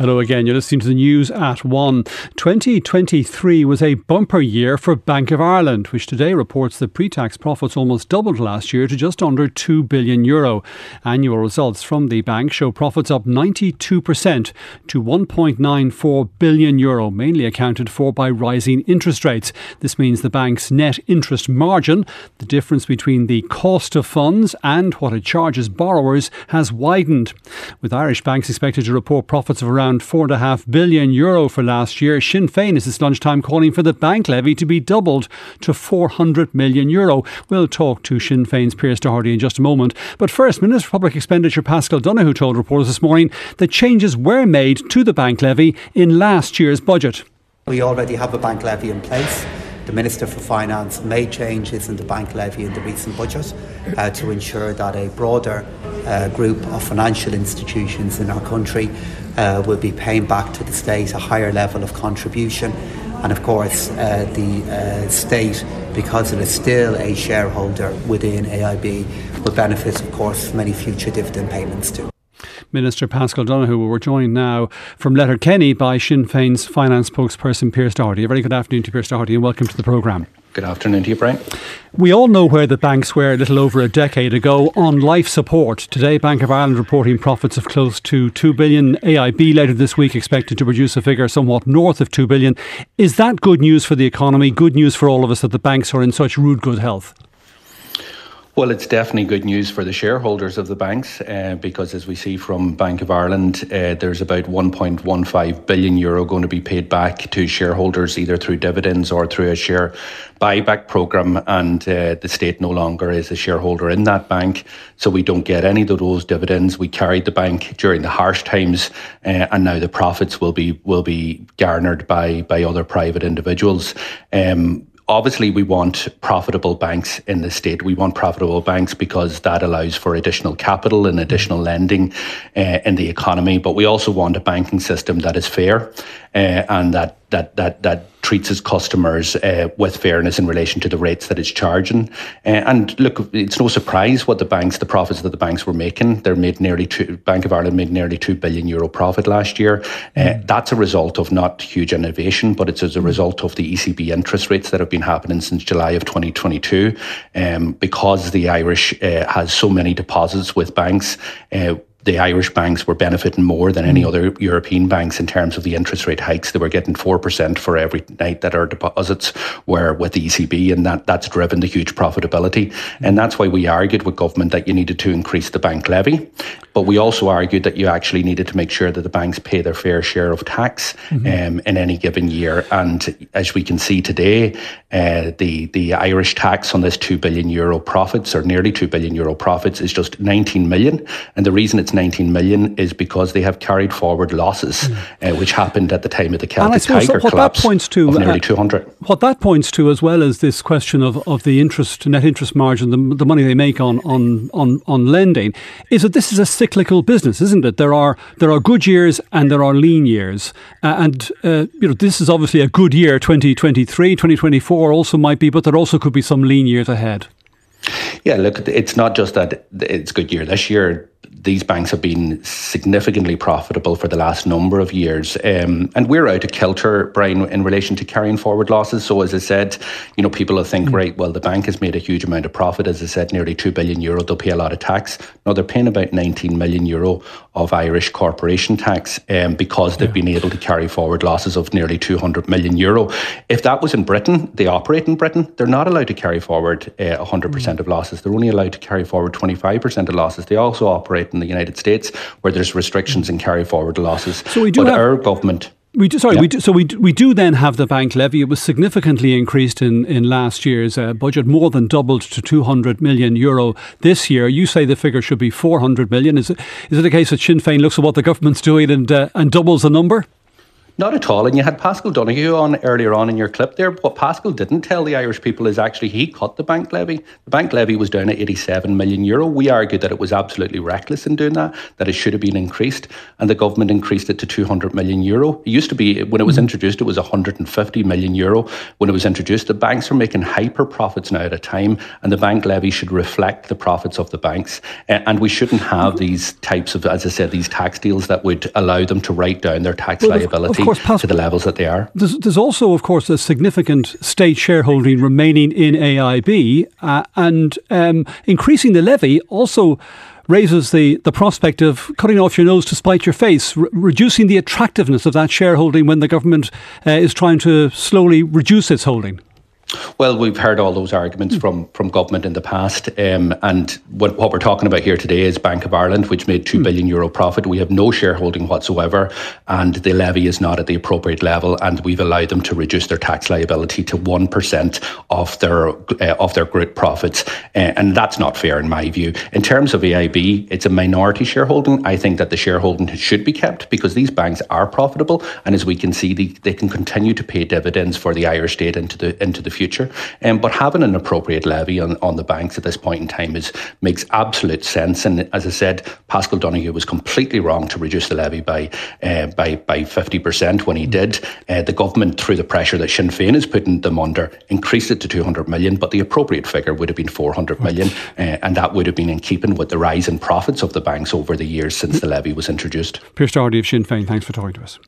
Hello again. You're listening to the news at 1. 2023 was a bumper year for Bank of Ireland, which today reports that pre tax profits almost doubled last year to just under 2 billion euro. Annual results from the bank show profits up 92% to 1.94 billion euro, mainly accounted for by rising interest rates. This means the bank's net interest margin, the difference between the cost of funds and what it charges borrowers, has widened. With Irish banks expected to report profits of around around 4.5 billion euro for last year. Sinn Féin is this lunchtime calling for the bank levy to be doubled to 400 million euro. We'll talk to Sinn Féin's Pearse Doherty in just a moment. But first, Minister for Public Expenditure Paschal Donohoe told reporters this morning that changes were made to the bank levy in last year's budget. We already have a bank levy in place. The Minister for Finance made changes in the bank levy in the recent budget uh, to ensure that a broader group of financial institutions in our country uh, will be paying back to the state a higher level of contribution. And of course, uh, the uh, state, because it is still a shareholder within AIB, will benefit, of course, from any future dividend payments too. Minister Paschal Donohoe. We're joined now from Letterkenny by Sinn Féin's finance spokesperson Pearse Doherty. A very good afternoon to Pearse Doherty and welcome to the programme. Good afternoon to you, Brian. We all know where the banks were a little over a decade ago on life support. Today, Bank of Ireland reporting profits of close to 2 billion. AIB later this week expected to produce a figure somewhat north of 2 billion. Is that good news for the economy? Good news for all of us that the banks are in such rude good health? Well, it's definitely good news for the shareholders of the banks uh, because, as we see from Bank of Ireland, uh, there's about 1.15 billion euro going to be paid back to shareholders either through dividends or through a share buyback program. And uh, the state no longer is a shareholder in that bank, so we don't get any of those dividends. We carried the bank during the harsh times, uh, and now the profits will be will be garnered by by other private individuals. Um, obviously we want profitable banks in the state. We want profitable banks because that allows for additional capital and additional lending uh, in the economy. But we also want a banking system that is fair uh, and that that that that treats its customers uh, with fairness in relation to the rates that it's charging. Uh, and look, it's no surprise what the banks, the profits that the banks were making. They made nearly two. Bank of Ireland made nearly two billion euro profit last year. Uh, mm. That's a result of not huge innovation, but it's as a result of the ECB interest rates that have been happening since July of 2022. Um, because the Irish uh, has so many deposits with banks uh, the Irish banks were benefiting more than any mm. other European banks in terms of the interest rate hikes. They were getting 4% for every night that our deposits were with the ECB, and that, that's driven the huge profitability. And that's why we argued with government that you needed to increase the bank levy. But we also argued that you actually needed to make sure that the banks pay their fair share of tax mm-hmm. um, in any given year. And as we can see today, uh, the, the Irish tax on this 2 billion euro profits, or nearly 2 billion euro profits, is just 19 million. And the reason it's it's 19 million is because they have carried forward losses, mm. uh, which happened at the time of the Celtic Tiger what collapse that points to, of nearly uh, 200. What that points to, as well as this question of, of the interest, net interest margin, the, the money they make on, on, on, on lending, is that this is a cyclical business, isn't it? There are there are good years and there are lean years, uh, and uh, you know this is obviously a good year. 2023, 2024 also might be, but there also could be some lean years ahead. Yeah, look, it's not just that it's good year this year these banks have been significantly profitable for the last number of years. Um, and we're out of kilter, Brian, in relation to carrying forward losses. So, as I said, you know, people will think, mm. right, well, the bank has made a huge amount of profit. As I said, nearly 2 billion euro. They'll pay a lot of tax. No, they're paying about 19 million euro of Irish corporation tax um, because they've yeah. been able to carry forward losses of nearly 200 million euro. If that was in Britain, they operate in Britain, they're not allowed to carry forward uh, 100% mm. of losses. They're only allowed to carry forward 25% of losses. They also operate in the United States, where there's restrictions in carry forward losses. So we do but have, our government. We do, sorry, yeah. we do, so we do, we do then have the bank levy. It was significantly increased in, in last year's uh, budget, more than doubled to 200 million euro this year. You say the figure should be 400 million. Is it, is it a case that Sinn Féin looks at what the government's doing and, uh, and doubles the number? Not at all. And you had Paschal Donohoe on earlier on in your clip there. What Paschal didn't tell the Irish people is actually he cut the bank levy. The bank levy was down at 87 million euro. We argued that it was absolutely reckless in doing that, that it should have been increased, and the government increased it to 200 million euro. It used to be, when it was mm-hmm. introduced, it was 150 million euro. When it was introduced, the banks are making hyper profits now at a time, and the bank levy should reflect the profits of the banks. And we shouldn't have mm-hmm. these types of, as I said, these tax deals that would allow them to write down their tax well, liability course, to the levels that they are. There's, there's, also, of course, a significant state shareholding remaining in AIB, uh, and um, increasing the levy also raises the, the prospect of cutting off your nose to spite your face, r- reducing the attractiveness of that shareholding when the government uh, is trying to slowly reduce its holding. Well, we've heard all those arguments from, from government in the past, um, and what, what, we're talking about here today is Bank of Ireland, which made two mm. billion euro profit. We have no shareholding whatsoever, and the levy is not at the appropriate level, and we've allowed them to reduce their tax liability to one percent of their uh, of their group profits, uh, and that's not fair in my view. In terms of AIB, it's a minority shareholding. I think that the shareholding should be kept because these banks are profitable, and as we can see, they, they can continue to pay dividends for the Irish state into the into the future. Um, but having an appropriate levy on, on the banks at this point in time is makes absolute sense. And as I said, Paschal Donohoe was completely wrong to reduce the levy by uh, by by fifty percent when he mm. did. Uh, the government, through the pressure that Sinn Féin is putting them under, increased it to two hundred million. But the appropriate figure would have been four hundred million, uh, and that would have been in keeping with the rise in profits of the banks over the years since the levy was introduced. Pearse Doherty of Sinn Féin, thanks for talking to us.